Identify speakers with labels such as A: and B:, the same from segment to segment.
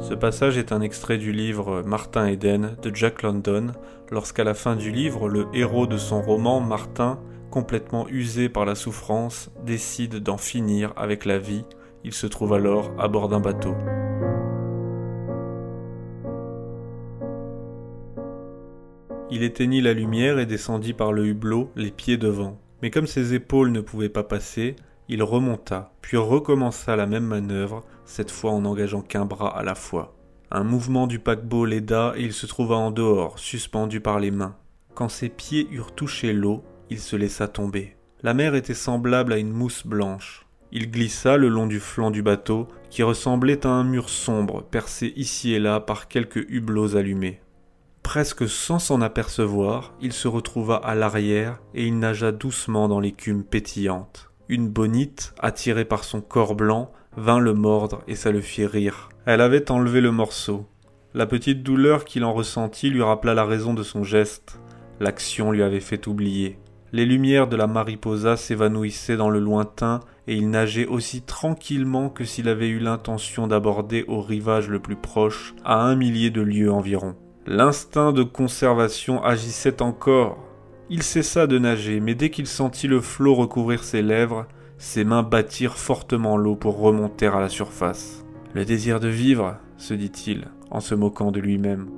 A: Ce passage est un extrait du livre Martin Eden de Jack London, lorsqu'à la fin du livre, le héros de son roman, Martin, complètement usé par la souffrance, décide d'en finir avec la vie. Il se trouve alors à bord d'un bateau. Il éteignit la lumière et descendit par le hublot, les pieds devant. Mais comme ses épaules ne pouvaient pas passer, il remonta, puis recommença la même manœuvre, cette fois en n'engageant qu'un bras à la fois. Un mouvement du paquebot l'aida et il se trouva en dehors, suspendu par les mains. Quand ses pieds eurent touché l'eau, il se laissa tomber. La mer était semblable à une mousse blanche. Il glissa le long du flanc du bateau, qui ressemblait à un mur sombre, percé ici et là par quelques hublots allumés. Presque sans s'en apercevoir, il se retrouva à l'arrière et il nagea doucement dans l'écume pétillante. Une bonite, attirée par son corps blanc, vint le mordre et ça le fit rire. Elle avait enlevé le morceau. La petite douleur qu'il en ressentit lui rappela la raison de son geste. L'action lui avait fait oublier. Les lumières de la mariposa s'évanouissaient dans le lointain et il nageait aussi tranquillement que s'il avait eu l'intention d'aborder au rivage le plus proche, à un millier de lieues environ. L'instinct de conservation agissait encore. Il cessa de nager, mais dès qu'il sentit le flot recouvrir ses lèvres, ses mains battirent fortement l'eau pour remonter à la surface. Le désir de vivre, se dit-il, en se moquant de lui-même.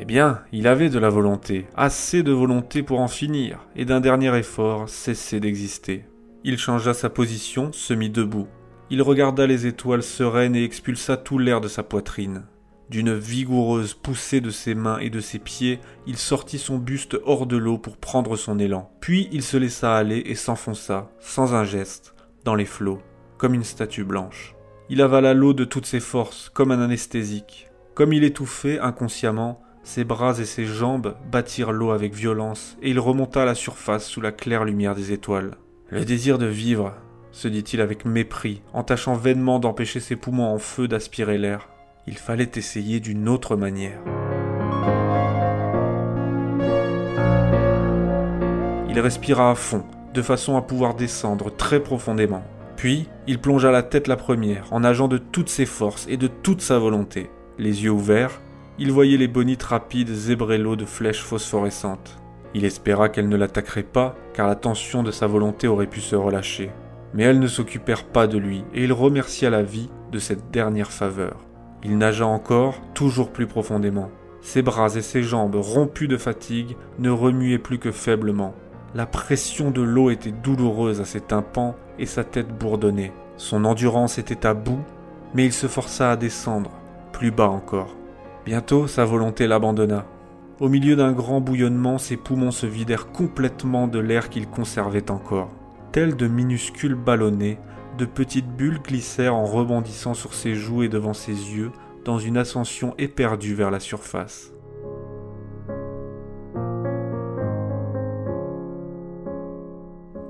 A: Eh bien, il avait de la volonté, assez de volonté pour en finir, et d'un dernier effort cesser d'exister. Il changea sa position, se mit debout. Il regarda les étoiles sereines et expulsa tout l'air de sa poitrine. D'une vigoureuse poussée de ses mains et de ses pieds, il sortit son buste hors de l'eau pour prendre son élan. Puis il se laissa aller et s'enfonça, sans un geste, dans les flots, comme une statue blanche. Il avala l'eau de toutes ses forces, comme un anesthésique. Comme il étouffait inconsciemment, ses bras et ses jambes battirent l'eau avec violence, et il remonta à la surface sous la claire lumière des étoiles. Le désir de vivre, se dit-il avec mépris, en tâchant vainement d'empêcher ses poumons en feu d'aspirer l'air. Il fallait essayer d'une autre manière. Il respira à fond, de façon à pouvoir descendre très profondément. Puis, il plongea la tête la première, en nageant de toutes ses forces et de toute sa volonté. Les yeux ouverts, il voyait les bonites rapides zébrer de flèches phosphorescentes. Il espéra qu'elles ne l'attaqueraient pas, car la tension de sa volonté aurait pu se relâcher. Mais elles ne s'occupèrent pas de lui, et il remercia la vie de cette dernière faveur. Il nagea encore, toujours plus profondément. Ses bras et ses jambes, rompus de fatigue, ne remuaient plus que faiblement. La pression de l'eau était douloureuse à ses tympans et sa tête bourdonnait. Son endurance était à bout, mais il se força à descendre, plus bas encore. Bientôt sa volonté l'abandonna. Au milieu d'un grand bouillonnement, ses poumons se vidèrent complètement de l'air qu'ils conservaient encore. Tels de minuscules ballonnets, de petites bulles glissèrent en rebondissant sur ses joues et devant ses yeux, dans une ascension éperdue vers la surface.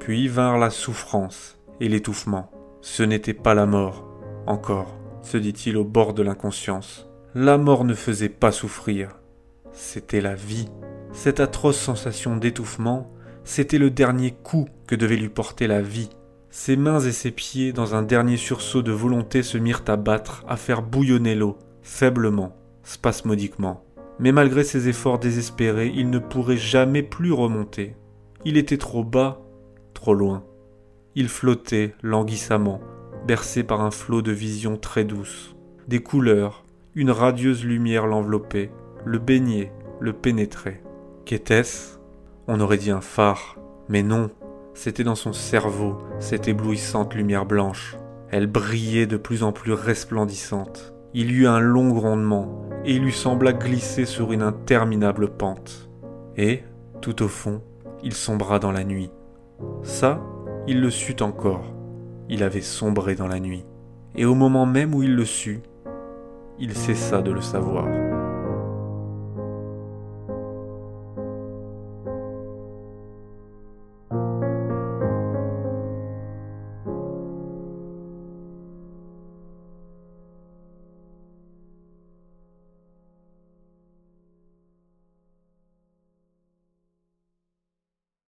A: Puis vinrent la souffrance et l'étouffement. Ce n'était pas la mort, encore, se dit-il au bord de l'inconscience. La mort ne faisait pas souffrir, c'était la vie. Cette atroce sensation d'étouffement, c'était le dernier coup que devait lui porter la vie. Ses mains et ses pieds, dans un dernier sursaut de volonté, se mirent à battre, à faire bouillonner l'eau, faiblement, spasmodiquement. Mais malgré ses efforts désespérés, il ne pourrait jamais plus remonter. Il était trop bas, trop loin. Il flottait languissamment, bercé par un flot de visions très douces. Des couleurs, une radieuse lumière l'enveloppait, le baignait, le pénétrait. Qu'était-ce? On aurait dit un phare, mais non, c'était dans son cerveau, cette éblouissante lumière blanche. Elle brillait de plus en plus resplendissante. Il eut un long grondement, et il lui sembla glisser sur une interminable pente. Et, tout au fond, il sombra dans la nuit. Ça, il le sut encore. Il avait sombré dans la nuit. Et au moment même où il le sut, il cessa de le savoir.